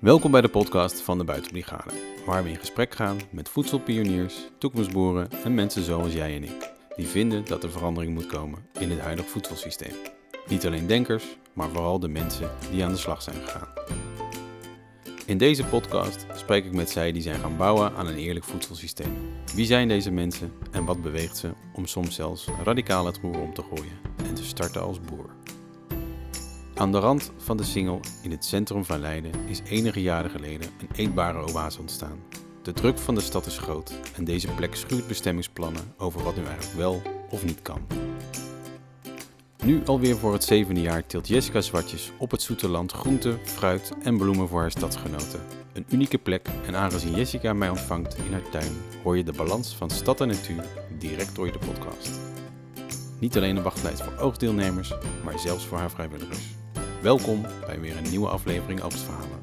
Welkom bij de podcast van de Buitenbrigade, waar we in gesprek gaan met voedselpioniers, toekomstboeren en mensen zoals jij en ik, die vinden dat er verandering moet komen in het huidige voedselsysteem. Niet alleen denkers, maar vooral de mensen die aan de slag zijn gegaan. In deze podcast spreek ik met zij die zijn gaan bouwen aan een eerlijk voedselsysteem. Wie zijn deze mensen en wat beweegt ze om soms zelfs radicaal het roer om te gooien en te starten als boer? Aan de rand van de Singel in het centrum van Leiden is enige jaren geleden een eetbare oase ontstaan. De druk van de stad is groot en deze plek schuurt bestemmingsplannen over wat nu eigenlijk wel of niet kan. Nu alweer voor het zevende jaar teelt Jessica Zwartjes op het zoete land groenten, fruit en bloemen voor haar stadsgenoten. Een unieke plek en aangezien Jessica mij ontvangt in haar tuin, hoor je de balans van stad en natuur direct door je de podcast. Niet alleen een wachtlijst voor oogdeelnemers, maar zelfs voor haar vrijwilligers. Welkom bij weer een nieuwe aflevering Oogstverhalen.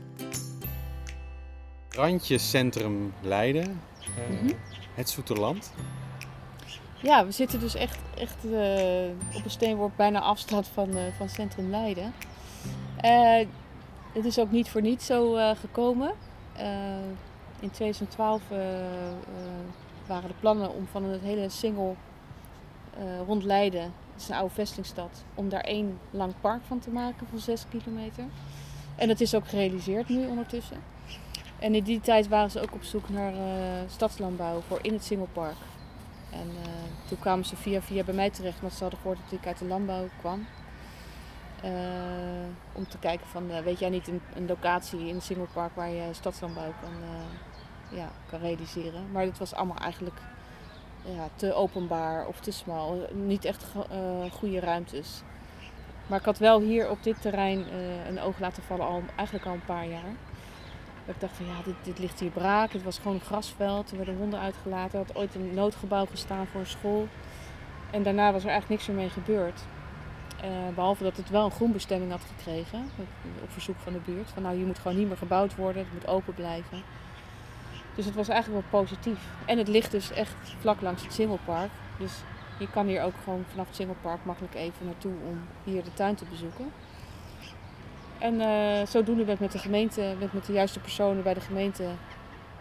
Randjescentrum Leiden, uh, Mhm. het zoete land. Ja, we zitten dus echt, echt eh, op een steenworp bijna afstand van, eh, van Centrum Leiden. Eh, het is ook niet voor niets zo gekomen. In 2012 eh, eh, waren de plannen om van het hele single rond Leiden, het is een oude vestingstad, om daar één lang park van te maken van 6 kilometer. En dat is ook gerealiseerd nu ondertussen. En in die tijd waren ze ook op zoek naar eh, stadslandbouw voor in het Singelpark. En eh, toen kwamen ze via via bij mij terecht, want ze hadden gehoord dat ik uit de landbouw kwam. Eh, om te kijken van, weet jij niet een, een locatie in het Singelpark waar je stadslandbouw kan, ja, kan realiseren. Maar het was allemaal eigenlijk ja, te openbaar of te smal. Niet echt eh, goede ruimtes. Maar ik had wel hier op dit terrein eh, een oog laten vallen al, eigenlijk al een paar jaar. Ik dacht van ja, dit, dit ligt hier braak. Het was gewoon een grasveld. Er werden honden uitgelaten. Er had ooit een noodgebouw gestaan voor een school. En daarna was er eigenlijk niks meer mee gebeurd. Eh, behalve dat het wel een groenbestemming had gekregen. Op verzoek van de buurt. Van nou, hier moet gewoon niet meer gebouwd worden. Het moet open blijven. Dus het was eigenlijk wel positief. En het ligt dus echt vlak langs het Singelpark. Dus je kan hier ook gewoon vanaf het Singelpark makkelijk even naartoe om hier de tuin te bezoeken. En eh, zodoende ben ik met de gemeente, met de juiste personen bij de gemeente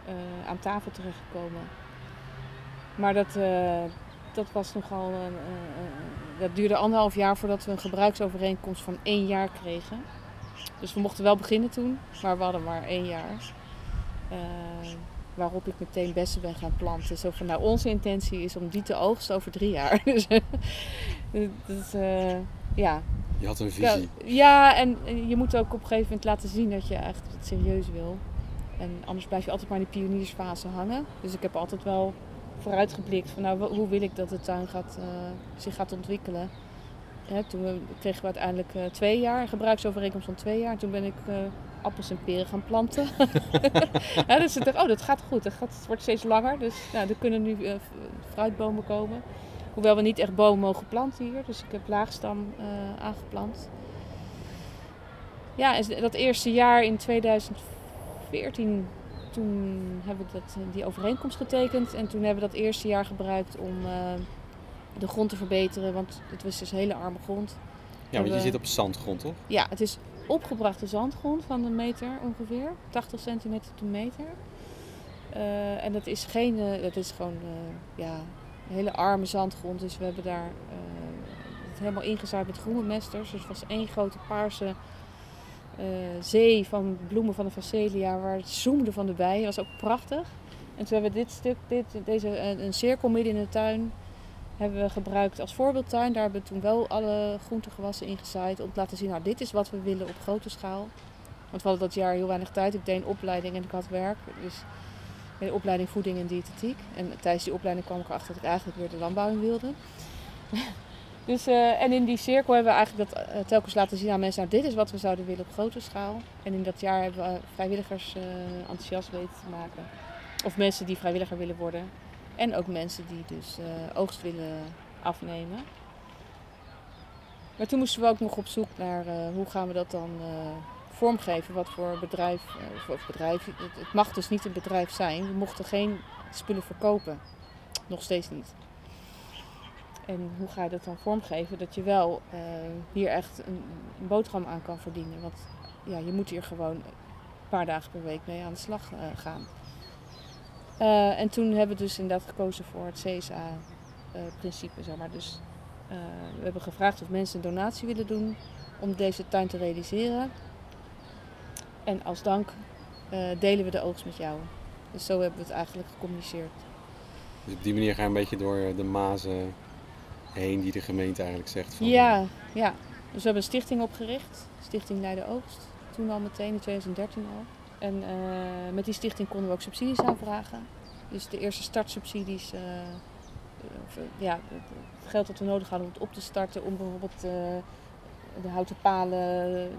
eh, aan tafel terechtgekomen. Maar dat, eh, dat was nogal. dat duurde anderhalf jaar voordat we een gebruiksovereenkomst van één jaar kregen. Dus we mochten wel beginnen toen, maar we hadden maar één jaar. Waarop ik meteen bessen ben gaan planten. Zo van, nou, onze intentie is om die te oogsten over drie jaar. Dus, dat is, eh, ja, Je had een visie. ja, en je moet ook op een gegeven moment laten zien dat je echt het serieus wil. En anders blijf je altijd maar in die pioniersfase hangen. Dus ik heb altijd wel vooruitgeblikt van nou, hoe wil ik dat de tuin gaat, eh, zich gaat ontwikkelen. Toen kregen we uiteindelijk eh, twee jaar, een gebruiksovereenkomst van twee jaar. Toen ben ik appels en peren gaan planten. ja, dus ik dacht, oh dat gaat goed, dat gaat, het wordt steeds langer. Dus nou, er kunnen nu eh, fruitbomen komen. Hoewel we niet echt bomen mogen planten hier. Dus ik heb laagstam eh, aangeplant. Ja, en dat eerste jaar in 2014, toen hebben we dat, eh, die overeenkomst getekend. En toen hebben we dat eerste jaar gebruikt om de grond te verbeteren. Want het was dus hele arme grond. Ja, want je zit op zandgrond, toch? Ja, het is opgebrachte zandgrond van een meter ongeveer. 80 centimeter per meter. Eh, en dat is geen, eh, dat is gewoon eh, ja, hele arme zandgrond. Dus we hebben daar eh, het helemaal ingezaaid met groene mesters. Dus het was één grote paarse eh, zee van bloemen van de facelia waar het zoemde van de bijen. Dat was ook prachtig. En toen hebben we dit stuk, dit, deze, een cirkel midden in de tuin hebben we gebruikt als voorbeeldtuin. Daar hebben we toen wel alle groentegewassen ingezaaid om te laten zien, nou dit is wat we willen op grote schaal. Want we hadden dat jaar heel weinig tijd. Ik deed een opleiding en ik had werk. Dus een opleiding voeding en diëtetiek. En tijdens die opleiding kwam ik erachter dat ik eigenlijk weer de landbouw in wilde. dus, eh, en in die cirkel hebben we eigenlijk dat eh, telkens laten zien aan mensen, nou dit is wat we zouden willen op grote schaal. En in dat jaar hebben we vrijwilligers eh, enthousiast weten te maken. Of mensen die vrijwilliger willen worden. En ook mensen die dus eh, oogst willen afnemen. Maar toen moesten we ook nog op zoek naar eh, hoe gaan we dat dan eh, vormgeven. Wat voor bedrijf, of, of bedrijf. Het, het mag dus niet een bedrijf zijn. We mochten geen spullen verkopen. Nog steeds niet. En hoe ga je dat dan vormgeven? Dat je wel hier echt een, een boterham aan kan verdienen. Want ja, je moet hier gewoon paar dagen per week mee aan de slag gaan. En toen hebben we dus inderdaad gekozen voor het CSA-principe, zeg maar. Dus we hebben gevraagd of mensen een donatie willen doen om deze tuin te realiseren. En als dank delen we de oogst met jou. Dus zo hebben we het eigenlijk gecommuniceerd. Dus op die manier ga je een beetje door de mazen heen die de gemeente eigenlijk zegt van... Ja, ja. Dus we hebben een stichting opgericht. Stichting Leiden Oogst. Toen al meteen, in 2013 al. En uh, met die stichting konden we ook subsidies aanvragen. Dus de eerste startsubsidies, uh, ja, het geld dat we nodig hadden om het op te starten, om bijvoorbeeld de houten palen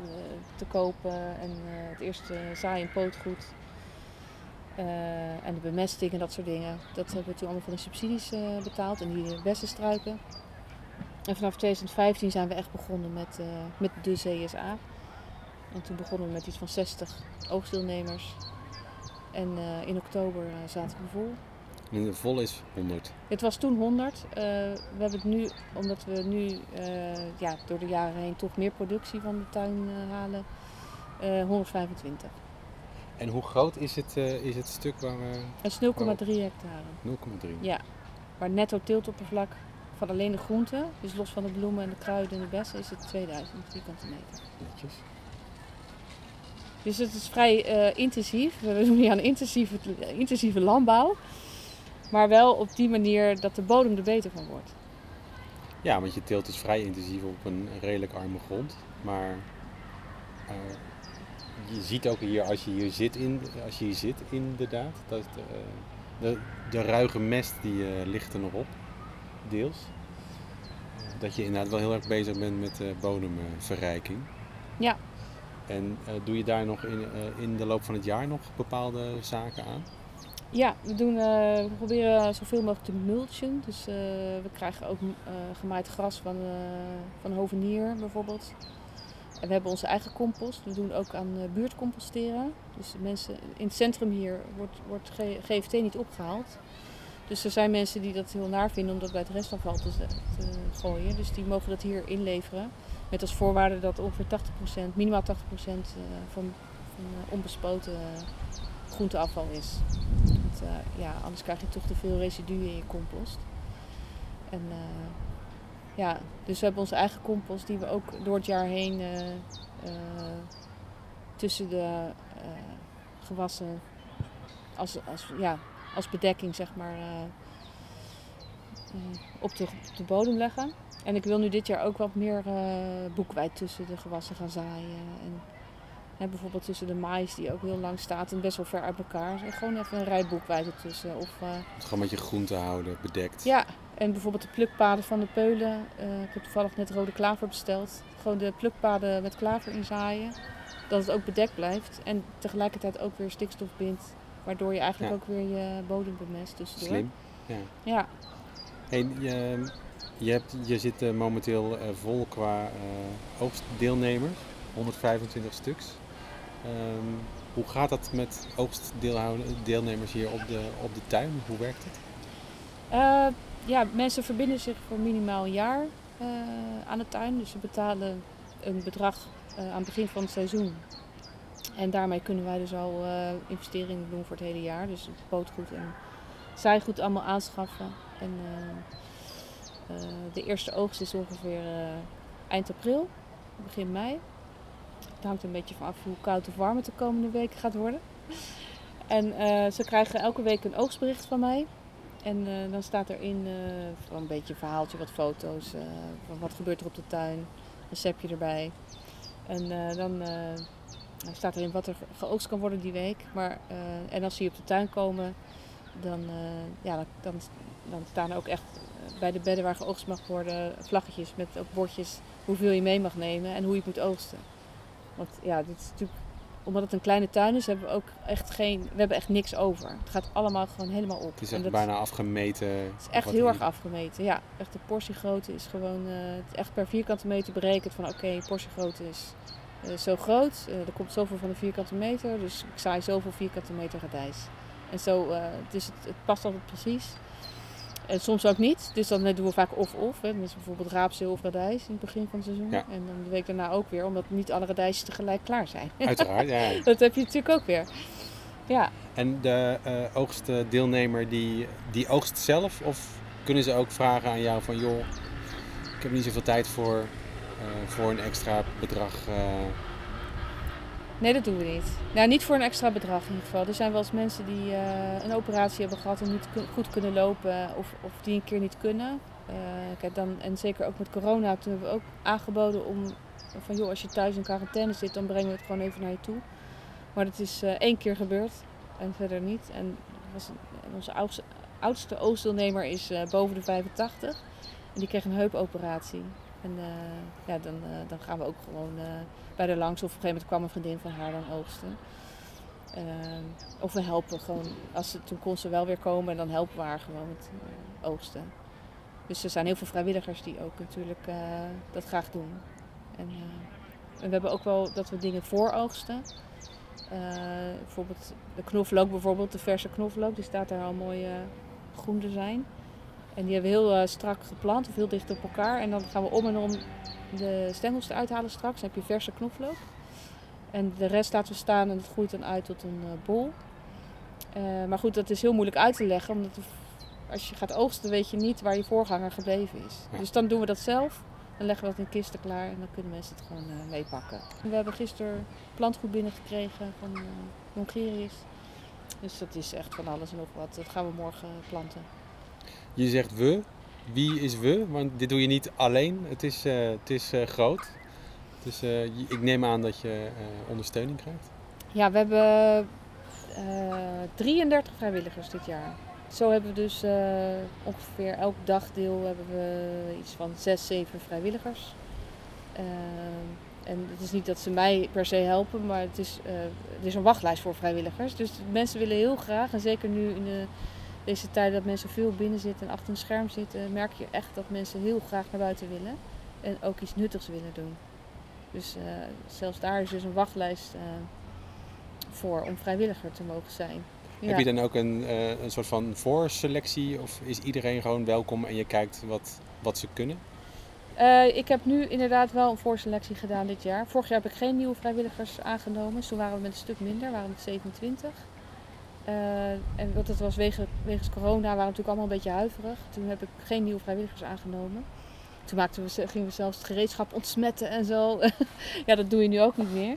te kopen en het eerste zaai- en pootgoed. en de bemesting en dat soort dingen. Dat hebben we toen allemaal van de subsidies betaald en die bessenstruiken. En vanaf 2015 zijn we echt begonnen met, met de CSA. En toen begonnen we met iets van 60 oogstdeelnemers. En uh, in oktober uh, zaten we vol. En de vol is 100? Het was toen 100. we hebben het nu, omdat we nu ja, door de jaren heen toch meer productie van de tuin halen, 125. En hoe groot is het, is het stuk waar we... Het is 0,3 hectare. 0,3? Ja. Maar netto teeltoppervlak van alleen de groenten, dus los van de bloemen en de kruiden en de bessen, is het 2000 vierkante meter. Netjes. Dus het is vrij uh, intensief. We doen hier aan intensieve, intensieve landbouw. Maar wel op die manier dat de bodem er beter van wordt. Ja, want je teelt dus vrij intensief op een redelijk arme grond. Maar uh, je ziet ook hier, als je hier zit, in, als je hier zit inderdaad, dat uh, de, de ruige mest die ligt er nog op deels. Dat je inderdaad wel heel erg bezig bent met bodemverrijking. Ja. En uh, doe je daar nog in, uh, in de loop van het jaar nog bepaalde zaken aan? Ja, we, doen, we proberen zoveel mogelijk te mulchen. Dus we krijgen ook gemaaid gras van, van Hovenier bijvoorbeeld. En we hebben onze eigen compost. We doen ook aan buurtcomposteren. Dus mensen in het centrum hier wordt, wordt GFT niet opgehaald. Dus er zijn mensen die dat heel naar vinden om dat bij het restafval te, te gooien. Dus die mogen dat hier inleveren. Met als voorwaarde dat ongeveer 80%, minimaal 80% eh, van, van eh, onbespoten groenteafval is. Want, ja, anders krijg je toch te veel residuen in je compost. En ja, dus we hebben onze eigen compost die we ook door het jaar heen tussen de gewassen als, als, ja, als bedekking zeg maar, op, de, op, de, bodem leggen. En ik wil nu dit jaar ook wat meer uh, boekwijd tussen de gewassen gaan zaaien. En, hè, bijvoorbeeld tussen de mais die ook heel lang staat en best wel ver uit elkaar. Gewoon even een rij boekwijd ertussen. Of, uh, gewoon met je groente houden, bedekt. Ja, en bijvoorbeeld de plukpaden van de peulen. ik heb toevallig net rode klaver besteld. Gewoon de plukpaden met klaver inzaaien. Dat het ook bedekt blijft. En tegelijkertijd ook weer stikstof bindt Waardoor je eigenlijk ook weer je bodem bemest tussendoor. Slim, ja. ja. Hey, je, hebt, je zit uh, momenteel uh, vol qua uh, oogstdeelnemers, 125 stuks. Um, hoe gaat dat met oogstdeelnemers hier op de, op de tuin? Hoe werkt het? ja, mensen verbinden zich voor minimaal een jaar aan de tuin. Dus ze betalen een bedrag aan het begin van het seizoen en daarmee kunnen wij dus al investeringen doen voor het hele jaar. Dus bootgoed en zaaigoed allemaal aanschaffen. En uh, de eerste oogst is ongeveer eind april, begin mei. Het hangt een beetje van af hoe koud of warm het de komende weken gaat worden. En ze krijgen elke week een oogstbericht van mij. En dan staat erin een beetje een verhaaltje, wat foto's, van wat gebeurt er op de tuin, receptje erbij. En dan staat erin wat er geoogst kan worden die week. Maar, en als ze hier op de tuin komen, dan, ja, dan, dan, staan er ook echt eh, bij de bedden waar geoogst mag worden vlaggetjes met ook bordjes hoeveel je mee mag nemen en hoe je het moet oogsten. Want ja, dit is natuurlijk, omdat het een kleine tuin is, hebben we ook echt geen, we hebben echt niks over. Het gaat allemaal gewoon helemaal op. Het is echt bijna afgemeten. Het is echt heel erg afgemeten, ja. Echt de portiegrootte is gewoon, het is echt per vierkante meter berekend van oké, okay, portiegrootte is uh, zo groot. Uh, er komt zoveel van de vierkante meter, dus ik zaai zoveel vierkante meter radijs. En zo, dus het, het, past altijd precies. En soms ook niet. Dus dan doen we vaak of-of. Dus bijvoorbeeld raapzeel of radijs in het begin van het seizoen. Ja. En dan de week daarna ook weer, omdat niet alle radijsjes tegelijk klaar zijn. Uiteraard, ja. Dat heb je natuurlijk ook weer. Ja, En de eh, oogstdeelnemer die, die oogst zelf? Of kunnen ze ook vragen aan jou van joh, ik heb niet zoveel tijd voor, eh, voor een extra bedrag. eh, nee, dat doen we niet. Nou, niet voor een extra bedrag in ieder geval. Er zijn wel eens mensen die eh, een operatie hebben gehad en niet goed kunnen lopen of, of die een keer niet kunnen. Eh, kijk, dan, en zeker ook met corona, toen hebben we ook aangeboden om van joh, als je thuis in quarantaine zit, dan brengen we het gewoon even naar je toe. Maar dat is eh, één keer gebeurd en verder niet. En onze oudste, oudste oostdeelnemer is boven de 85 en die kreeg een heupoperatie. En eh, ja, dan, eh, dan gaan we ook gewoon eh, bij de langs. Of op een gegeven moment kwam een vriendin van haar dan oogsten. Ehm, of we helpen gewoon, als ze, toen kon ze wel weer komen en dan helpen we haar gewoon met oogsten. Dus er zijn heel veel vrijwilligers die ook natuurlijk dat graag doen. En, we hebben ook wel dat we dingen vooroogsten. Eh bijvoorbeeld de knoflook, bijvoorbeeld de verse knoflook, die staat daar al mooi groen te zijn. En die hebben we heel eh, strak geplant, of heel dicht op elkaar. En dan gaan we om en om de stengels eruit halen straks. Dan heb je verse knoflook. En de rest laten we staan en het groeit dan uit tot een eh, bol. Eh, maar goed, dat is heel moeilijk uit te leggen. Omdat als je gaat oogsten, weet je niet waar je voorganger gebleven is. Dus dan doen we dat zelf. Dan leggen we dat in kisten klaar en dan kunnen mensen het gewoon meepakken. We hebben gisteren plantgoed binnengekregen van uh, Jongerius. Dus dat is echt van alles en nog wat. Dat gaan we morgen planten. Je zegt we. Wie is we? Want dit doe je niet alleen. Het is, eh, het is eh, groot. Dus eh, ik neem aan dat je ondersteuning krijgt. Ja, we hebben eh 33 vrijwilligers dit jaar. Zo hebben we dus ongeveer elk dagdeel hebben we iets van 6, 7 vrijwilligers. En het is niet dat ze mij per se helpen, maar het is, eh, er is een wachtlijst voor vrijwilligers. Dus mensen willen heel graag, en zeker nu in de, deze tijd dat mensen veel binnen zitten en achter een scherm zitten, merk je echt dat mensen heel graag naar buiten willen. En ook iets nuttigs willen doen. Dus eh, zelfs daar is dus een wachtlijst eh, voor om vrijwilliger te mogen zijn. Ja. Heb je dan ook een, eh, een soort van voorselectie? Of is iedereen gewoon welkom en je kijkt wat, wat ze kunnen? Ik heb nu inderdaad wel een voorselectie gedaan dit jaar. Vorig jaar heb ik geen nieuwe vrijwilligers aangenomen. Dus toen waren we met een stuk minder, waren we met 27. Eh, en wat dat was wegen, wegens corona, waren we natuurlijk allemaal een beetje huiverig. Toen heb ik geen nieuwe vrijwilligers aangenomen. Toen maakten we, gingen we zelfs het gereedschap ontsmetten en zo. ja, dat doe je nu ook niet meer.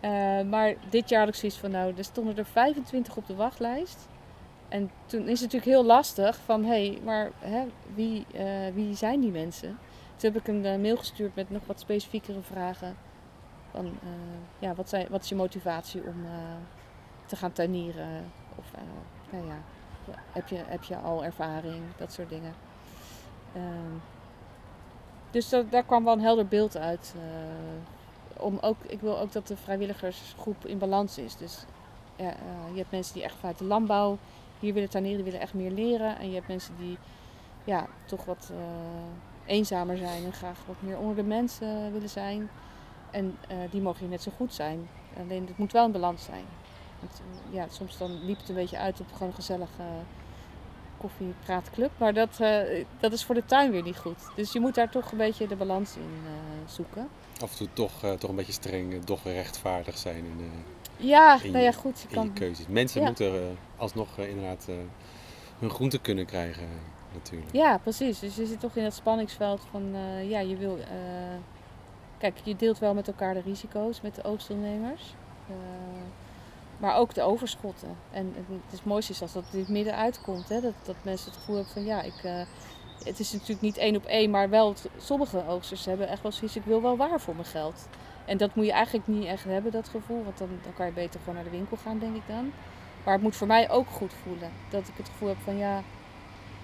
Eh, maar dit jaar had ik zoiets van, nou, er stonden er 25 op de wachtlijst. En toen is het natuurlijk heel lastig van, hé, hey, maar hè, wie, eh, wie zijn die mensen? Toen heb ik een mail gestuurd met nog wat specifiekere vragen. Van, ja, wat, zijn, wat is je motivatie om te gaan tuinieren? Of eh, nou ja, heb je, heb je al ervaring? Dat soort dingen. Ehm, dus dat, daar kwam wel een helder beeld uit. eh, om ook, ik wil ook dat de vrijwilligersgroep in balans is. Dus eh, je hebt mensen die echt vanuit de landbouw hier willen tuinieren, die willen echt meer leren. En je hebt mensen die ja, toch wat eenzamer zijn en graag wat meer onder de mensen willen zijn. En die mogen hier net zo goed zijn. Alleen het moet wel in balans zijn. Ja, soms dan liep het een beetje uit op gewoon een gezellige koffiepraatclub. Maar dat, eh, dat is voor de tuin weer niet goed. Dus je moet daar toch een beetje de balans in eh, zoeken. Af en toe toch, eh, toch een beetje streng, toch rechtvaardig zijn in, Ja, In nou ja, goed. Je in kan, je keuzes. Mensen Ja. moeten alsnog inderdaad hun groente kunnen krijgen, natuurlijk. Ja, precies. Dus je zit toch in dat spanningsveld van, ja, je wil... kijk, je deelt wel met elkaar de risico's met de oogstdeelnemers. Maar ook de overschotten. En het, het mooiste is als dat dit midden uitkomt. Hè? Dat, dat mensen het gevoel hebben van, ja, ik... eh, het is natuurlijk niet één op één, maar wel sommige oogsters hebben echt wel zoiets, ik wil wel waar voor mijn geld. En dat moet je eigenlijk niet echt hebben, dat gevoel. Want dan, dan kan je beter gewoon naar de winkel gaan, denk ik dan. Maar het moet voor mij ook goed voelen. Dat ik het gevoel heb van, ja,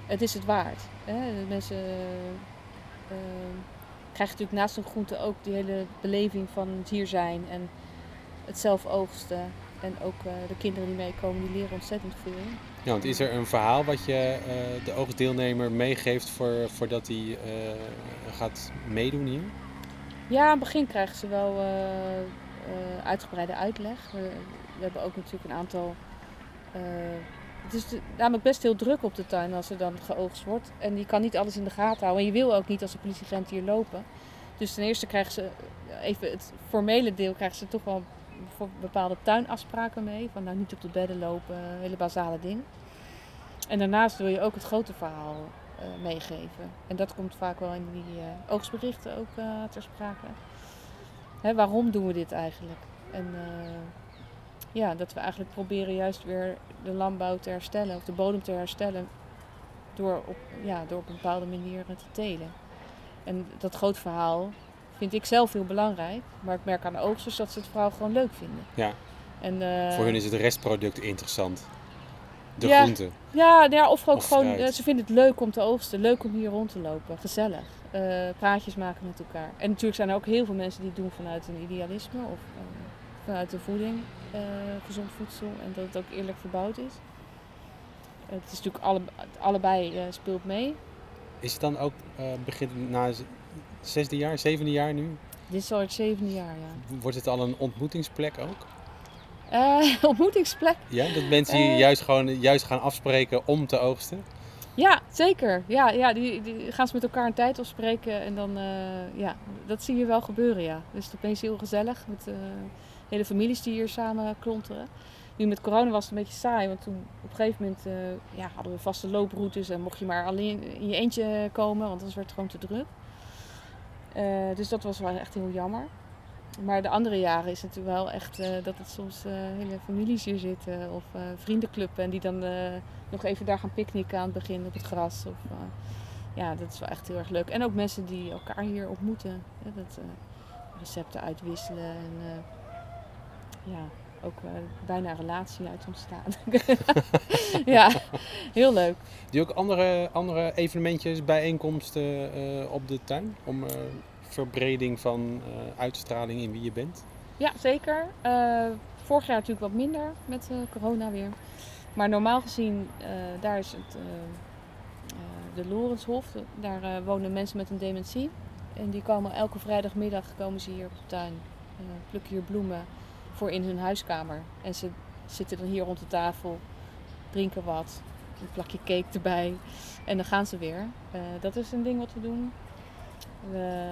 het is het waard. Hè? Mensen eh, krijgen natuurlijk naast een groente ook die hele beleving van het hier zijn en het zelf oogsten. En ook eh, de kinderen die meekomen, die leren ontzettend veel. Ja, want is er een verhaal wat je eh, de oogstdeelnemer meegeeft voor, voordat hij eh, gaat meedoen hier? Ja, aan het begin krijgen ze wel uitgebreide uitleg. We, we hebben ook natuurlijk een aantal het is de- namelijk best heel druk op de tuin als er dan geoogst wordt. En je kan niet alles in de gaten houden. En je wil ook niet als de politieagent hier lopen. Dus ten eerste krijgen ze, even het formele deel, krijgen ze toch wel voor bepaalde tuinafspraken mee. Van nou niet op de bedden lopen, hele basale dingen. En daarnaast wil je ook het grote verhaal eh, meegeven. En dat komt vaak wel in die eh, oogstberichten ook eh, ter sprake. Hè, waarom doen we dit eigenlijk? En ja, dat we eigenlijk proberen juist weer de landbouw te herstellen of de bodem te herstellen door op, ja, door op een bepaalde manier te telen. En dat groot verhaal vind ik zelf heel belangrijk, maar ik merk aan de oogsters dat ze het verhaal gewoon leuk vinden. Ja. En, eh, Voor hun is het restproduct interessant. De Ja. groente. Ja, ja of ook Of gewoon, fruit. eh, ze vinden het leuk om te oogsten, leuk om hier rond te lopen, gezellig. Eh, praatjes maken met elkaar. En natuurlijk zijn er ook heel veel mensen die het doen vanuit een idealisme of eh, vanuit de voeding, gezond voedsel en dat het ook eerlijk verbouwd is. het is natuurlijk alle, allebei speelt mee. Is het dan ook eh begin na zesde jaar, zevende jaar nu? Dit is al het zevende jaar, ja. Wordt het al een ontmoetingsplek ook? Eh, ontmoetingsplek? Ja, dat mensen hier Eh. juist gewoon juist gaan afspreken om te oogsten? Ja, zeker. Ja, ja die, die gaan ze met elkaar een tijd afspreken en dan, eh, ja, dat zie je wel gebeuren, ja. Dus het is opeens heel gezellig met hele families die hier samen klonteren. Nu met corona was het een beetje saai, want toen op een gegeven moment ja, hadden we vaste looproutes en mocht je maar alleen in je eentje komen, want anders werd het gewoon te druk. Eh, dus dat was wel echt heel jammer. Maar de andere jaren is het wel echt eh, dat het soms eh, hele families hier zitten of vriendenclubben en die dan nog even daar gaan picknicken aan het begin op het gras. Of, ja, dat is wel echt heel erg leuk. En ook mensen die elkaar hier ontmoeten. Dat, recepten uitwisselen en ja, ook eh, bijna een relatie uit ontstaan. ja, heel leuk. Doe je ook andere, andere evenementjes, bijeenkomsten eh, op de tuin? Om eh, verbreding van uitstraling in wie je bent? Ja, zeker. Vorig jaar natuurlijk wat minder met corona weer. Maar normaal gezien, daar is het de Lorenshof. Daar wonen mensen met een dementie. En die komen elke vrijdagmiddag komen ze hier op de tuin. plukken hier bloemen voor in hun huiskamer. En ze zitten dan hier rond de tafel, drinken wat, een plakje cake erbij. En dan gaan ze weer. Eh, dat is een ding wat we doen. We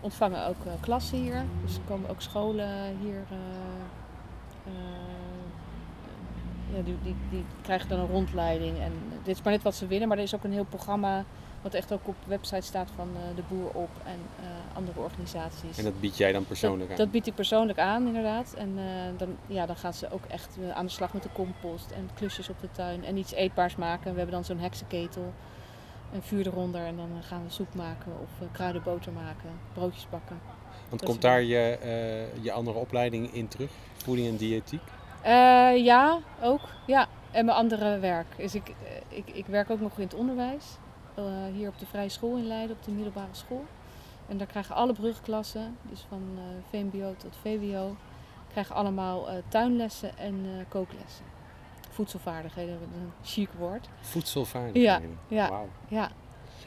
ontvangen ook eh, klassen hier. Dus komen ook scholen hier. eh, ja, die, die, die krijgen dan een rondleiding. En dit is maar net wat ze willen. Maar er is ook een heel programma wat echt ook op de website staat van eh, de Boer op en eh, andere organisaties. En dat bied jij dan persoonlijk dat, aan? dat bied ik persoonlijk aan, inderdaad. En eh, dan, ja, dan gaan ze ook echt aan de slag met de compost en klusjes op de tuin en iets eetbaars maken. We hebben dan zo'n heksenketel, een vuur eronder en dan gaan we soep maken of kruidenboter maken, broodjes bakken. Want komt daar je, je andere opleiding in terug? Voeding en diëtiek? Ja, ook. Ja, en mijn andere werk. Dus ik, ik, ik werk ook nog in het onderwijs. Eh, hier op de Vrije School in Leiden, op de middelbare school. En daar krijgen alle brugklassen, dus van eh, VMBO tot VWO, krijgen allemaal eh, tuinlessen en kooklessen. Voedselvaardigheden, een chic woord. Voedselvaardigheden. Ja, Wauw. Ja,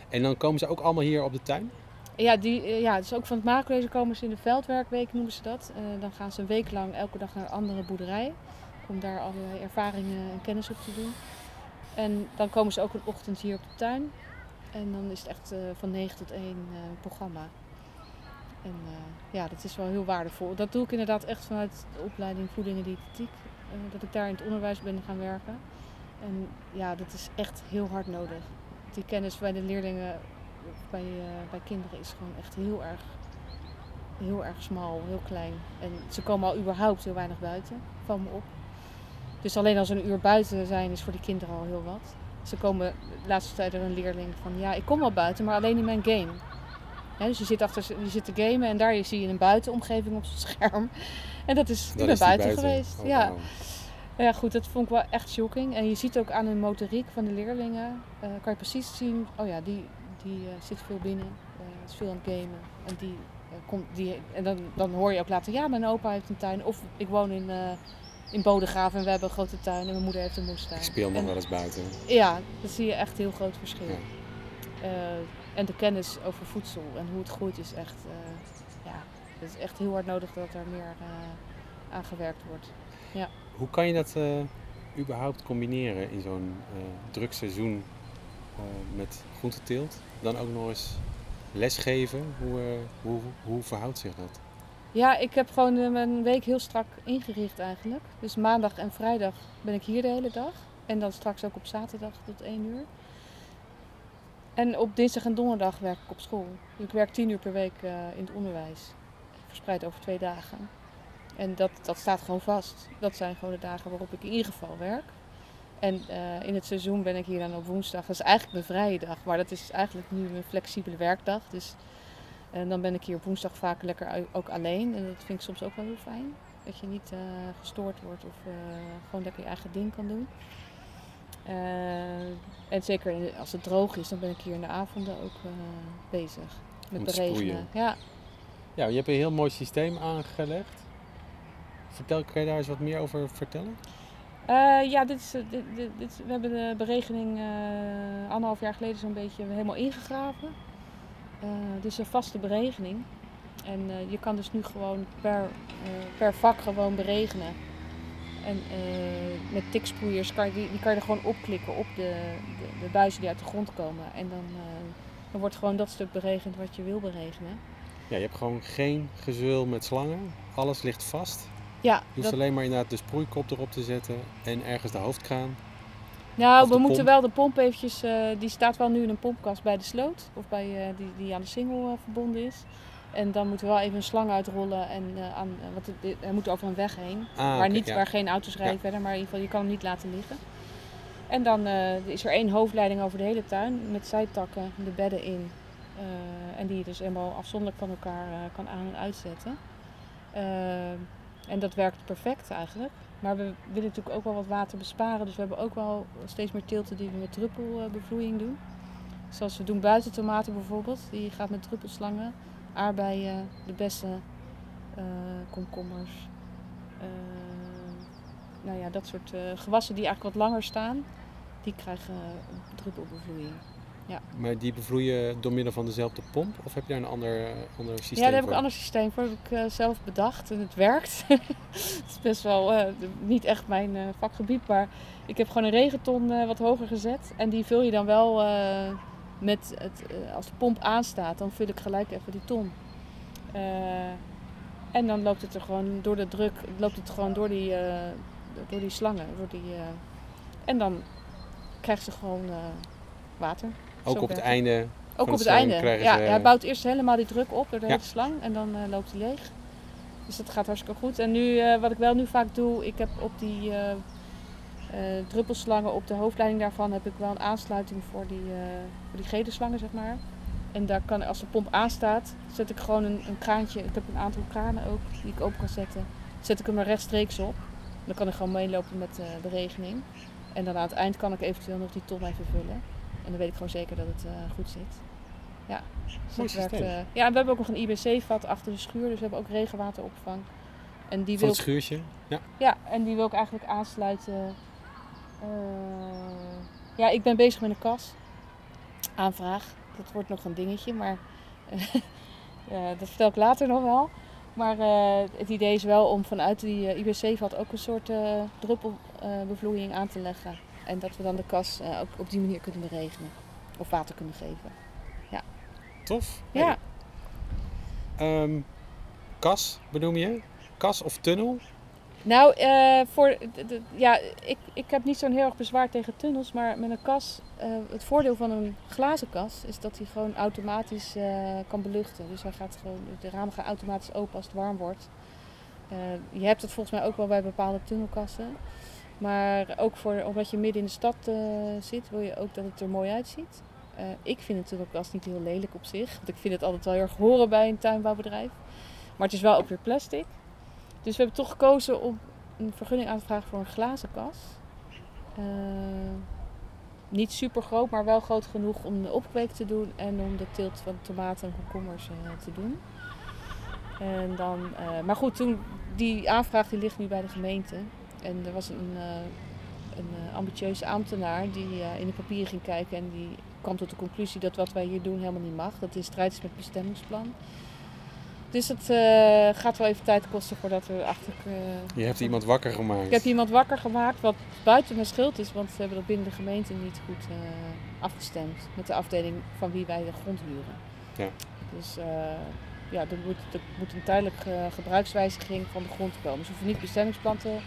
En dan komen ze ook allemaal hier op de tuin? Ja, die, ja, dus ook van het maaklezen komen ze in de veldwerkweek, noemen ze dat. Dan gaan ze een week lang elke dag naar een andere boerderij. Om daar allerlei ervaringen en kennis op te doen. En dan komen ze ook een ochtend hier op de tuin. En dan is het echt eh, van 9 tot 1 eh, programma. En eh, ja, dat is wel heel waardevol. Dat doe ik inderdaad echt vanuit de opleiding voeding en dat ik daar in het onderwijs ben gaan werken. En ja, dat is echt heel hard nodig. Die kennis bij de leerlingen bij, bij kinderen is gewoon echt heel erg, heel erg smal, heel klein. En ze komen al überhaupt heel weinig buiten, val me op. Dus alleen als ze een uur buiten zijn is voor die kinderen al heel wat. Ze komen, de laatste tijd er een leerling van, ja ik kom wel buiten, maar alleen in mijn game. Dus je zit, achter, je zit te gamen en daar zie je een buitenomgeving op zijn scherm. En dat is, ik Dan ben is die buiten, geweest. Oh, ja. Ja, goed, dat vond ik wel echt shocking. En je ziet ook aan de motoriek van de leerlingen, eh, kan je precies zien, oh ja, die, die eh, zit veel binnen, eh, is veel aan het gamen. En, die, komt, die, en dan, dan hoor je ook later, ja, mijn opa heeft een tuin. Of ik woon in, in Bodegraven en we hebben een grote tuin en mijn moeder heeft een moestuin. Ik speel nog En- wel eens buiten. Ja, dan zie je echt heel groot verschil. Ja. Eh, en de kennis over voedsel en hoe het groeit is echt, eh, ja, het is echt heel hard nodig dat er meer eh, aan gewerkt wordt. Hoe kan je dat überhaupt combineren in zo'n druk seizoen met groenteteelt? Dan ook nog eens lesgeven? Hoe, hoe, hoe verhoudt zich dat? Ja, ik heb gewoon mijn week heel strak ingericht eigenlijk. Dus maandag en vrijdag ben ik hier de hele dag. En dan straks ook op zaterdag tot 1 uur. En op dinsdag en donderdag werk ik op school. Dus ik werk 10 uur per week in het onderwijs. Verspreid over twee dagen. En dat, dat staat gewoon vast. Dat zijn gewoon de dagen waarop ik in ieder geval werk. En uh, in het seizoen ben ik hier dan op woensdag. Dat is eigenlijk mijn vrije dag. Maar dat is eigenlijk nu mijn flexibele werkdag. Dus uh, dan ben ik hier op woensdag vaak lekker ook alleen. En dat vind ik soms ook wel heel fijn. Dat je niet uh, gestoord wordt of gewoon lekker je eigen ding kan doen. en zeker als het droog is, dan ben ik hier in de avonden ook bezig. Met beregenen. Ja. ja, je hebt een heel mooi systeem aangelegd. Vertel, kan je daar eens wat meer over vertellen? Uh, ja, dit is, dit, dit, dit, we hebben de beregening uh, anderhalf jaar geleden zo'n beetje helemaal ingegraven. Uh, is een vaste beregening. En je kan dus nu gewoon per, per vak gewoon beregenen. En met tiksproeiers kan je, die, die kan je er gewoon opklikken op de, de, de buizen die uit de grond komen. En dan, dan wordt gewoon dat stuk beregend wat je wil beregenen. Ja, je hebt gewoon geen gezul met slangen. Alles ligt vast. Ja, je hoeft alleen maar inderdaad de sproeikop erop te zetten en ergens de hoofdkraan. Nou, we moeten wel de pomp eventjes, uh, die staat wel nu in een pompkast bij de sloot. Of bij, uh, die, die aan de singel uh, verbonden is. En dan moeten we wel even een slang uitrollen. En aan, want het, hij moet over een weg heen. Ah, waar, niet, ja. waar geen auto's rijden ja. verder, maar in ieder geval je kan hem niet laten liggen. En dan is er één hoofdleiding over de hele tuin met zijtakken, de bedden in. en die je dus helemaal afzonderlijk van elkaar kan aan- en uitzetten. En dat werkt perfect eigenlijk. Maar we willen natuurlijk ook wel wat water besparen. Dus we hebben ook wel steeds meer teelten die we met druppelbevloeiing doen. Zoals we doen buitentomaten bijvoorbeeld. Die gaat met druppelslangen. Aardbeien, de bessen, uh, komkommers. Uh, nou ja, dat soort uh, gewassen die eigenlijk wat langer staan. Die krijgen druppelbevloeiing. Ja. Maar die bevloeien door middel van dezelfde pomp? Of heb je daar een ander, ander systeem Ja, daar heb ik een ander systeem voor. Dat heb ik uh, zelf bedacht en het werkt. het is best wel uh, niet echt mijn uh, vakgebied, maar ik heb gewoon een regenton wat hoger gezet. En die vul je dan wel met, het, als de pomp aanstaat, dan vul ik gelijk even die ton. en dan loopt het er gewoon door de druk, loopt het gewoon door die, door die slangen. Door die, en dan krijgt ze gewoon water. Ook op het einde. Ook op het einde. Ja, hij bouwt eerst helemaal die druk op door de hele slang en dan uh, loopt hij leeg. Dus dat gaat hartstikke goed. En nu, uh, wat ik wel nu vaak doe, ik heb op die uh, druppelslangen, op de hoofdleiding daarvan, heb ik wel een aansluiting voor die, voor die gele slangen, zeg maar. En daar kan, als de pomp aanstaat, zet ik gewoon een, een kraantje. Ik heb een aantal kranen ook die ik open kan zetten. Zet ik hem er rechtstreeks op. Dan kan ik gewoon meelopen met de beregening. En dan aan het eind kan ik eventueel nog die ton even vullen. En dan weet ik gewoon zeker dat het uh, goed zit. Ja, dus werkt, ja, en we hebben ook nog een IBC-vat achter de schuur, dus we hebben ook regenwateropvang. En die Van wil het schuurtje? Ja. Ja, en die wil ik eigenlijk aansluiten. Uh, ja, ik ben bezig met een kas. Aanvraag. Dat wordt nog een dingetje, maar dat vertel ik later nog wel. Maar het idee is wel om vanuit die IBC-vat ook een soort druppelbevloeiing aan te leggen. En dat we dan de kas uh, ook op die manier kunnen beregenen. Of water kunnen geven. Ja. Tof. Ja. Hey. Um, kas benoem je? Kas of tunnel? Nou, uh, voor, ja, ik, ik heb niet zo'n heel erg bezwaar tegen tunnels. Maar met een kas, uh, het voordeel van een glazen kas is dat hij gewoon automatisch kan beluchten. Dus hij gaat gewoon, de ramen gaan automatisch open als het warm wordt. je hebt het volgens mij ook wel bij bepaalde tunnelkassen. Maar ook voor, omdat je midden in de stad uh, zit, wil je ook dat het er mooi uitziet. Uh, ik vind het natuurlijk als niet heel lelijk op zich. Want ik vind het altijd wel heel erg horen bij een tuinbouwbedrijf. Maar het is wel ook weer plastic. Dus we hebben toch gekozen om een vergunning aan te vragen voor een glazen kas. Uh, niet super groot, maar wel groot genoeg om de opkweek te doen en om de teelt van tomaten en komkommers te doen. En dan, maar goed, toen, die aanvraag die ligt nu bij de gemeente. En er was een, uh, een uh, ambitieuze ambtenaar die uh, in de papieren ging kijken en die kwam tot de conclusie dat wat wij hier doen helemaal niet mag. Dat in strijd is met het bestemmingsplan. Dus het eh, gaat wel even tijd kosten voordat we achter. eh, Je hebt iemand wakker gemaakt. ik heb iemand wakker gemaakt, wat buiten mijn schild is, want we hebben dat binnen de gemeente niet goed eh, afgestemd met de afdeling van wie wij de grond huren. Ja. Dus eh, ja, er moet, er moet een tijdelijke gebruikswijziging van de grond komen. Dus we hoeven niet bestemmingsplan te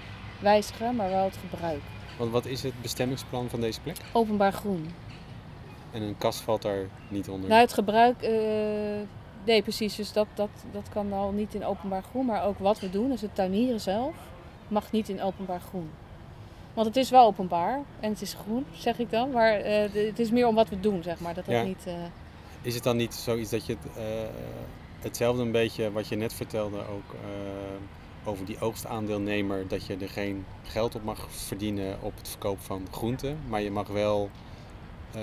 wijzigen, maar wel het gebruik. Want wat is het bestemmingsplan van deze plek? Openbaar groen. En een kast valt daar niet onder. Nou, het gebruik. eh, nee, precies. Dus dat, dat, dat kan al niet in openbaar groen. Maar ook wat we doen, dus het tuinieren zelf, mag niet in openbaar groen. Want het is wel openbaar en het is groen, zeg ik dan. Maar eh, het is meer om wat we doen, zeg maar. Dat dat Ja. niet. eh, Is het dan niet zoiets dat je het, hetzelfde een beetje wat je net vertelde ook over die oogstaandeelnemer, dat je er geen geld op mag verdienen op het verkoop van groenten, maar je mag wel eh,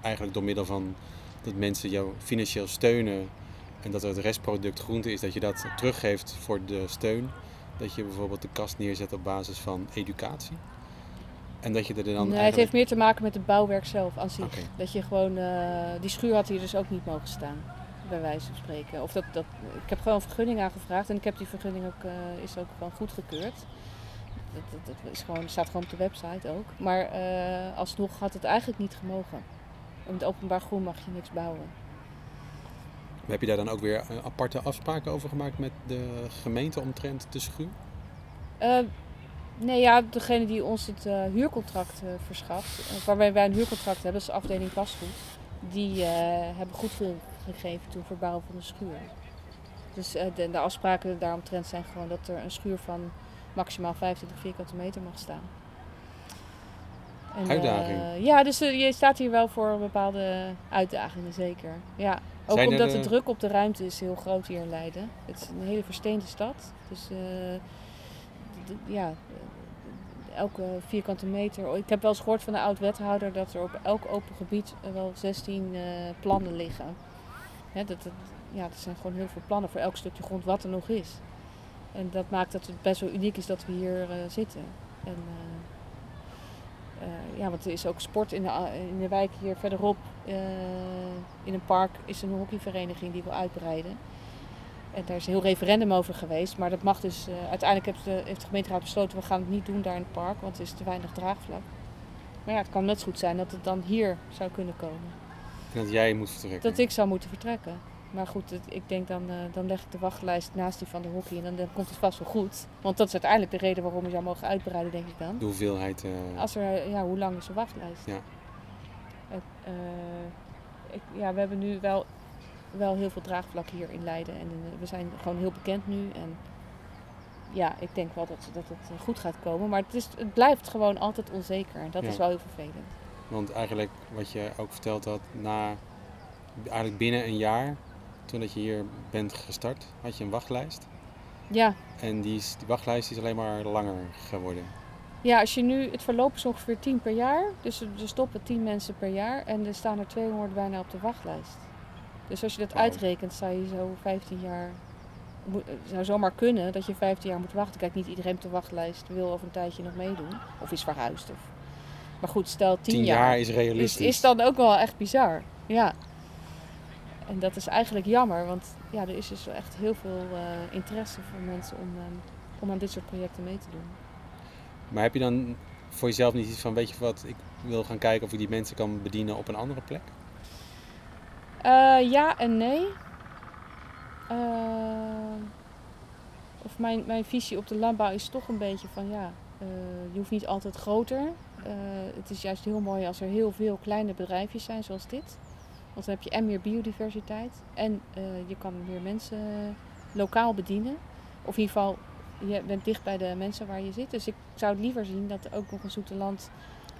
eigenlijk door middel van dat mensen jou financieel steunen en dat het restproduct groente is, dat je dat teruggeeft voor de steun. Dat je bijvoorbeeld de kast neerzet op basis van educatie. En dat je er dan nee, het heeft meer te maken met het bouwwerk zelf aan zich. Dat je gewoon. eh, die schuur had hier dus ook niet mogen staan. Bij wijze van spreken. Of dat, dat, ik heb gewoon een vergunning aangevraagd en ik heb die vergunning ook, eh, is ook gewoon goedgekeurd. Dat, dat, dat is gewoon, staat gewoon op de website ook. Maar eh, alsnog had het eigenlijk niet gemogen. In het openbaar groen mag je niks bouwen. Heb je daar dan ook weer eh, aparte afspraken over gemaakt met de gemeente omtrent de schuur? Eh, nee, ja, degene die ons het huurcontract eh, verschaft, waarbij wij een huurcontract hebben, dat is de afdeling vastgoed, die hebben goedkeuring gegeven toen voor bouwen van de schuur. Dus eh, de, de afspraken daaromtrent zijn gewoon dat er een schuur van maximaal 25 vierkante meter mag staan. En, Uitdaging. eh, ja, dus eh, je staat hier wel voor bepaalde uitdagingen, zeker. Ja. Ook Zijn omdat de eh, druk op de ruimte is heel groot hier in Leiden. Het is een hele versteende stad. Dus ja, elke vierkante meter. Ik heb wel eens gehoord van de oud-wethouder dat er op elk open gebied wel 16 eh, plannen liggen. Hè, dat, ja, er zijn gewoon heel veel plannen voor elk stukje grond wat er nog is. En dat maakt dat het best wel uniek is dat we hier eh, zitten. En, eh, eh, ja, want er is ook sport in de, in de wijk hier verderop. in een park is een hockeyvereniging die wil uitbreiden. En daar is een heel referendum over geweest. Maar dat mag dus. uiteindelijk heeft de, heeft de gemeenteraad besloten: we gaan het niet doen daar in het park, want er is te weinig draagvlak. Maar ja, het kan net zo goed zijn dat het dan hier zou kunnen komen. Dat jij moet vertrekken. Dat ik zou moeten vertrekken. Maar goed, het- ik denk dan, eh, dan leg ik de wachtlijst naast die van de hockey en dan, dan komt het vast wel goed. Want dat is uiteindelijk de reden waarom je zou mogen uitbreiden, denk ik dan. De hoeveelheid. eh, Als er, ja, hoe lang is de wachtlijst? Ja. Het, eh, ik, ja, we hebben nu wel, wel heel veel draagvlak hier in Leiden. En we zijn gewoon heel bekend nu. En ja, ik denk wel dat, dat het goed gaat komen. Maar het, is, het blijft gewoon altijd onzeker. En dat Ja. is wel heel vervelend. Want eigenlijk wat je ook verteld had, na eigenlijk binnen een jaar, toen dat je hier bent gestart, had je een wachtlijst. Ja, En die, is, die wachtlijst is alleen maar langer geworden. Ja, als je nu, het verloop is ongeveer 10 per jaar. Dus er stoppen 10 mensen per jaar en er staan er 200 bijna op de wachtlijst. Dus als je dat uitrekent, zou je zo 15 jaar. Het zou zomaar kunnen dat je 15 jaar moet wachten. Kijk, niet iedereen op de wachtlijst wil over een tijdje nog meedoen. Of is verhuisd. Of... Maar goed, stel 10, 10 jaar is realistisch. is, is dan ook wel echt bizar. Ja. En dat is eigenlijk jammer, want ja, er is dus echt heel veel eh, interesse van mensen om, ehm, om aan dit soort projecten mee te doen. Maar heb je dan voor jezelf niet iets van, weet je wat, ik wil gaan kijken of ik die mensen kan bedienen op een andere plek? Eh, ja en nee. Eh, of mijn, mijn visie op de landbouw is toch een beetje van ja, eh, je hoeft niet altijd groter. Eh, het is juist heel mooi als er heel veel kleine bedrijfjes zijn zoals dit. Want dan heb je en meer biodiversiteit en eh, je kan meer mensen lokaal bedienen. Of in ieder geval, je bent dicht bij de mensen waar je zit. Dus ik zou het liever zien dat er ook nog een zoete land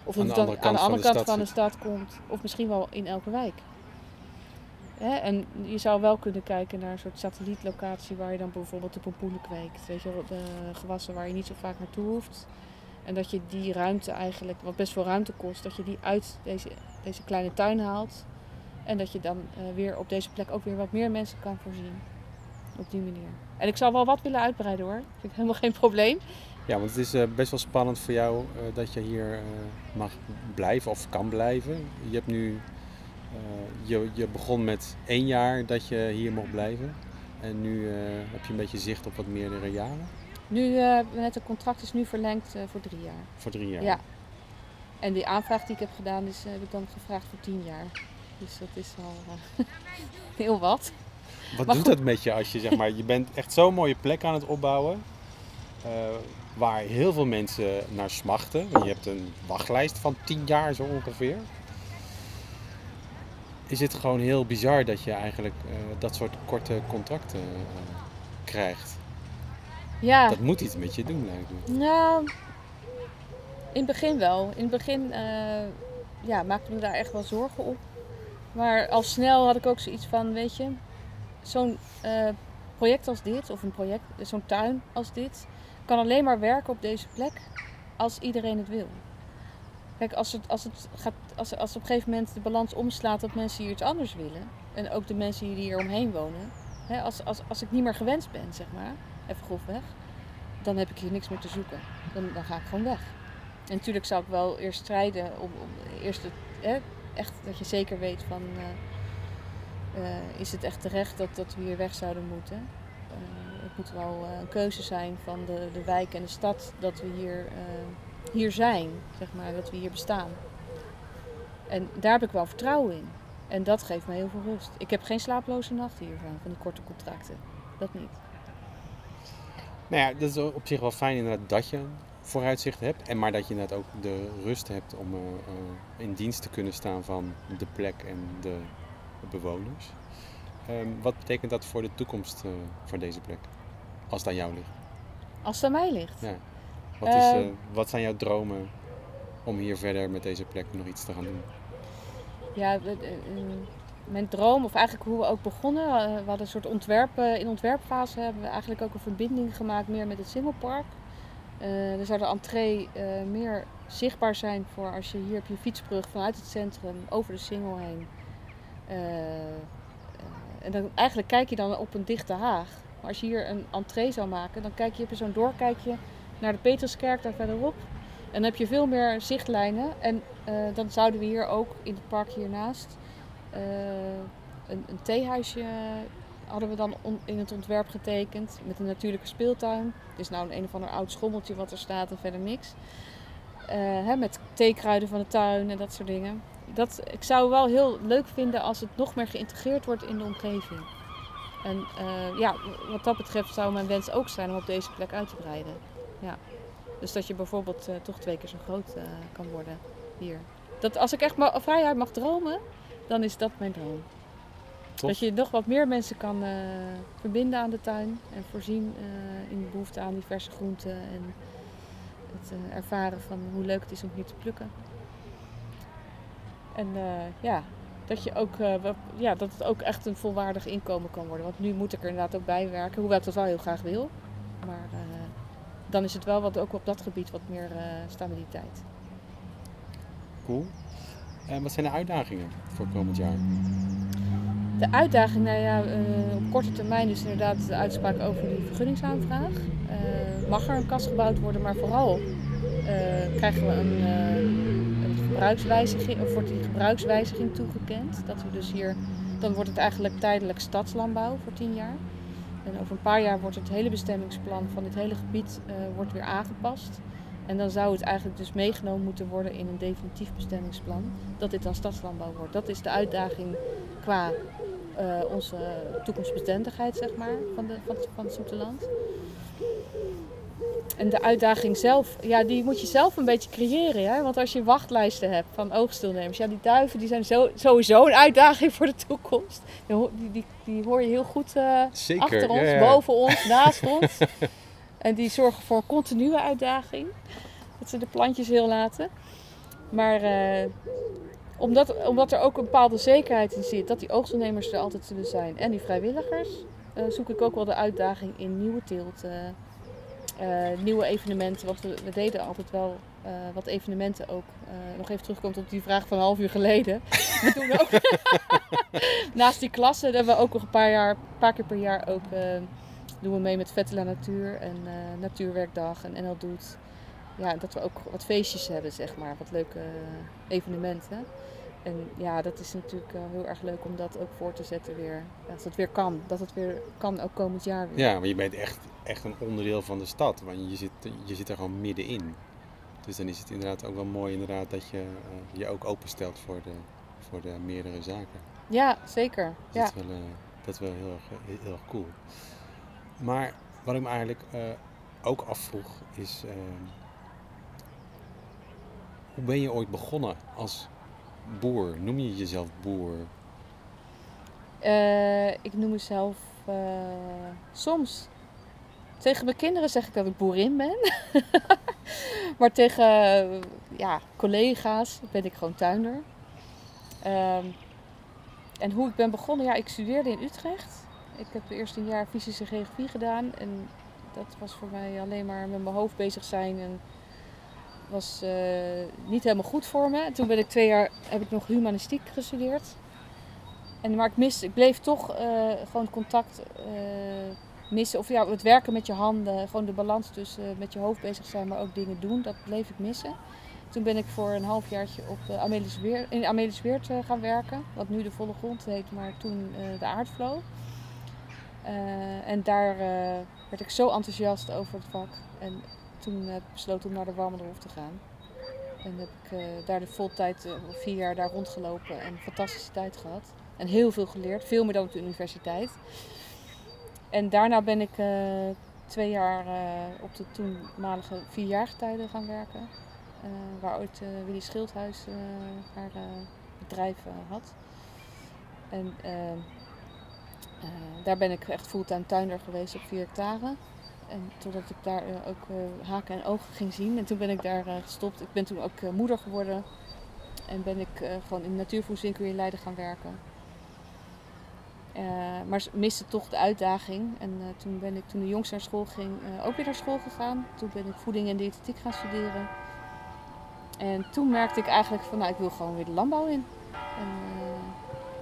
of Aan dat de andere aan kant de van andere de kant stad van de stad komt. Of misschien wel in elke wijk. En je zou wel kunnen kijken naar een soort satellietlocatie waar je dan bijvoorbeeld de pompoenen kweekt. Weet je, de gewassen waar je niet zo vaak naartoe hoeft. En dat je die ruimte eigenlijk, wat best veel ruimte kost, dat je die uit deze, deze kleine tuin haalt. En dat je dan eh, weer op deze plek ook weer wat meer mensen kan voorzien. Op die manier. En ik zou wel wat willen uitbreiden hoor. Vind ik helemaal geen probleem. Ja, want het is eh, best wel spannend voor jou eh, dat je hier eh, mag blijven of kan blijven. Je hebt nu, eh, je, je begon met één jaar dat je hier mocht blijven. En nu eh, heb je een beetje zicht op wat meerdere jaren? Nu, net het contract is nu verlengd voor drie jaar. Voor drie jaar? Ja. En die aanvraag die ik heb gedaan, is, heb ik dan gevraagd voor tien jaar. Dus dat is al heel wat. Wat maar doet goed. dat met je als je zeg maar, je bent echt zo'n mooie plek aan het opbouwen. waar heel veel mensen naar smachten. Je hebt een wachtlijst van tien jaar zo ongeveer is het gewoon heel bizar dat je eigenlijk uh, dat soort korte contracten uh, krijgt. Ja. Dat moet iets met je doen, lijkt me. Nou, in het begin wel. In het begin uh, ja, maakte me daar echt wel zorgen op. Maar al snel had ik ook zoiets van, weet je, zo'n project als dit, of een project, zo'n tuin als dit, kan alleen maar werken op deze plek als iedereen het wil. Kijk, als het, als het, gaat, als, als op een gegeven moment de balans omslaat dat mensen hier iets anders willen, en ook de mensen die hier omheen wonen, hè, als, als, als ik niet meer gewenst ben, zeg maar, even grofweg, dan heb ik hier niks meer te zoeken. Dan, dan ga ik gewoon weg. En natuurlijk zou ik wel eerst strijden om, om eerst het, hè, echt dat je zeker weet van uh, uh, is het echt terecht dat, dat we hier weg zouden moeten. Uh, het moet wel een keuze zijn van de, de wijk en de stad dat we hier hier zijn, zeg maar, dat we hier bestaan. En daar heb ik wel vertrouwen in. En dat geeft me heel veel rust. Ik heb geen slaaploze nachten hiervan, van die korte contracten. Dat niet. Nou ja, dat is op zich wel fijn inderdaad dat je vooruitzicht hebt. En maar dat je inderdaad ook de rust hebt om uh, uh, in dienst te kunnen staan van de plek en de bewoners. Um, wat betekent dat voor de toekomst uh, voor deze plek? Als het aan jou ligt. Als het aan mij ligt? Ja. Wat, is, uh, wat zijn jouw dromen om hier verder met deze plek nog iets te gaan doen? Ja, mijn droom, of eigenlijk hoe we ook begonnen, we hadden een soort ontwerpen. In ontwerpfase hebben we eigenlijk ook een verbinding gemaakt meer met het Singelpark. Uh, er zou de entree meer zichtbaar zijn voor als je hier op je fietsbrug vanuit het centrum over de Singel heen. En dan, eigenlijk kijk je dan op een dichte haag. Maar als je hier een entree zou maken, dan kijk je, op zo'n doorkijkje naar de Petruskerk daar verderop. En dan heb je veel meer zichtlijnen. En uh, dan zouden we hier ook in het park hiernaast uh, een, een, theehuisje hadden we dan in het ontwerp getekend. Met een natuurlijke speeltuin. Het is nou een, een of ander oud schommeltje wat er staat en verder niks. Uh, hè, met theekruiden van de tuin en dat soort dingen. Dat, ik zou wel heel leuk vinden als het nog meer geïntegreerd wordt in de omgeving. En ja, wat dat betreft zou mijn wens ook zijn om op deze plek uit te breiden ja. Dus dat je bijvoorbeeld uh, toch twee keer zo groot uh, kan worden hier. Dat als ik echt ma vrijheid mag dromen, dan is dat mijn droom. Dat je nog wat meer mensen kan uh, verbinden aan de tuin en voorzien in de behoefte aan diverse groenten en het ervaren van hoe leuk het is om hier te plukken. En ja, dat, je ook, ja, dat het ook echt een volwaardig inkomen kan worden. Want nu moet ik er inderdaad ook bij werken, hoewel ik dat wel heel graag wil. Maar dan is het wel wat, ook op dat gebied wat meer uh, stabiliteit. Cool. En wat zijn de uitdagingen voor komend jaar? De uitdaging, nou ja, uh, op korte termijn is inderdaad de uitspraak over die vergunningsaanvraag. Uh, mag er een kast gebouwd worden, maar vooral krijgen we een, een, gebruikswijziging, of wordt die gebruikswijziging toegekend. Dat we dus hier, dan wordt het eigenlijk tijdelijk stadslandbouw voor tien jaar. En over een paar jaar wordt het hele bestemmingsplan van dit hele gebied uh, wordt weer aangepast. En dan zou het eigenlijk dus meegenomen moeten worden in een definitief bestemmingsplan. Dat dit dan stadslandbouw wordt. Dat is de uitdaging qua uh, onze toekomstbestendigheid, zeg maar, van, de, van, van het Zoeteland. En de uitdaging zelf, ja, die moet je zelf een beetje creëren. Hè? Want als je wachtlijsten hebt van oogstilnemers, ja, die duiven die zijn zo, sowieso een uitdaging voor de toekomst. Die, die, die hoor je heel goed uh, achter ons, ja, ja. boven ons, naast ons. En die zorgen voor continue uitdaging. Dat ze de plantjes heel laten. Maar uh, omdat, omdat er ook een bepaalde zekerheid in zit dat die oogstnemers er altijd zullen zijn en die vrijwilligers, uh, zoek ik ook wel de uitdaging in nieuwe teelt. Uh, nieuwe evenementen. Want we, deden altijd wel uh, wat evenementen ook. Uh, nog even terugkomt op die vraag van een half uur geleden. we doen ook naast die klassen hebben we ook nog een paar, jaar, paar keer per jaar ook doen we mee met Vettela Natuur en Natuurwerkdag en NL Doet. Ja, dat we ook wat feestjes hebben, zeg maar. Wat leuke evenementen. En ja, dat is natuurlijk heel erg leuk om dat ook voor te zetten weer. Dat het weer kan. Dat het weer kan, ook komend jaar weer. Ja, maar je bent echt, echt een onderdeel van de stad. Want je zit, je zit er gewoon middenin. Dus dan is het inderdaad ook wel mooi inderdaad dat je je ook openstelt voor de, voor de meerdere zaken. Ja, zeker. Dus ja. Dat, is wel, dat is wel heel erg, heel, erg cool. Maar wat ik me eigenlijk ook afvroeg is... hoe ben je ooit begonnen als boer? Noem je jezelf boer? Uh, ik noem mezelf uh, soms. Tegen mijn kinderen zeg ik dat ik boerin ben. maar tegen ja, collega's ben ik gewoon tuinder. Um, en hoe ik ben begonnen, ja, ik studeerde in Utrecht. Ik heb eerst een jaar fysische geografie gedaan. En dat was voor mij alleen maar met mijn hoofd bezig zijn. En was uh, niet helemaal goed voor me. En toen ben ik twee jaar, heb ik nog humanistiek gestudeerd. En, maar ik, mis, ik bleef toch uh, gewoon contact uh, missen. Of ja, het werken met je handen. Gewoon de balans tussen met je hoofd bezig zijn, maar ook dingen doen. Dat bleef ik missen. Toen ben ik voor een halfjaartje op uh, in Amelis Weert gaan werken. Wat nu de Volle Grond heet, maar toen de Aardflow. en daar werd ik zo enthousiast over het vak. En toen heb ik besloten om naar de Warmenderhof te gaan. En heb ik uh, daar de voltijd, uh, vier jaar daar rondgelopen en een fantastische tijd gehad. En heel veel geleerd, veel meer dan op de universiteit. En daarna ben ik uh, twee jaar op de toenmalige vierjaargetijden gaan werken. waar ooit Willy Schildhuis haar bedrijf had. En daar ben ik echt fulltime tuinder geweest op vier hectare. En totdat ik daar uh, ook uh, haken en ogen ging zien. En toen ben ik daar uh, gestopt. Ik ben toen ook moeder geworden. En ben ik gewoon in de in Leiden gaan werken. maar miste toch de uitdaging. En toen ben ik, toen de jongste naar school ging, ook weer naar school gegaan. Toen ben ik voeding en diëtetiek gaan studeren. En toen merkte ik eigenlijk van, nou, ik wil gewoon weer de landbouw in. En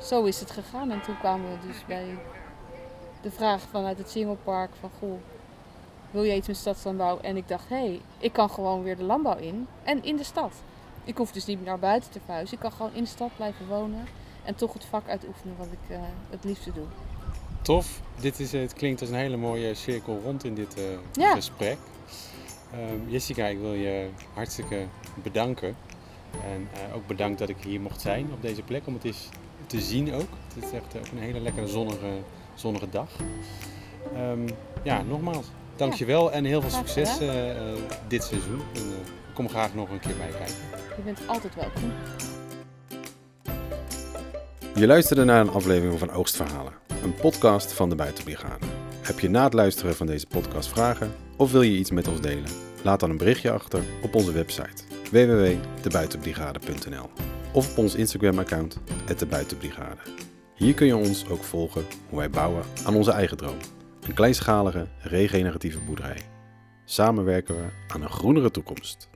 zo is het gegaan. En toen kwamen we dus bij de vraag vanuit het Singelpark van, goh, wil je iets met stadslandbouw? En ik dacht, hé, hey, ik kan gewoon weer de landbouw in. En in de stad. Ik hoef dus niet meer naar buiten te verhuizen. Ik kan gewoon in de stad blijven wonen. En toch het vak uitoefenen wat ik uh, het liefste doe. Tof. Dit is, het klinkt als een hele mooie cirkel rond in dit uh, ja. gesprek. Um, Jessica, ik wil je hartstikke bedanken. En uh, ook bedankt dat ik hier mocht zijn op deze plek. Om het eens te zien ook. Het is echt ook een hele lekkere zonnige, zonnige dag. Um, ja, nogmaals, Dankjewel ja. en heel veel succes uh, dit seizoen. En, uh, kom graag nog een keer bij kijken. Je bent altijd welkom. Je luisterde naar een aflevering van Oogstverhalen, een podcast van de Buitenbrigade. Heb je na het luisteren van deze podcast vragen of wil je iets met ons delen? Laat dan een berichtje achter op onze website www.debuitenbrigade.nl of op ons Instagram-account @debuitenbrigade. Hier kun je ons ook volgen hoe wij bouwen aan onze eigen droom. Een kleinschalige, regeneratieve boerderij. Samen werken we aan een groenere toekomst.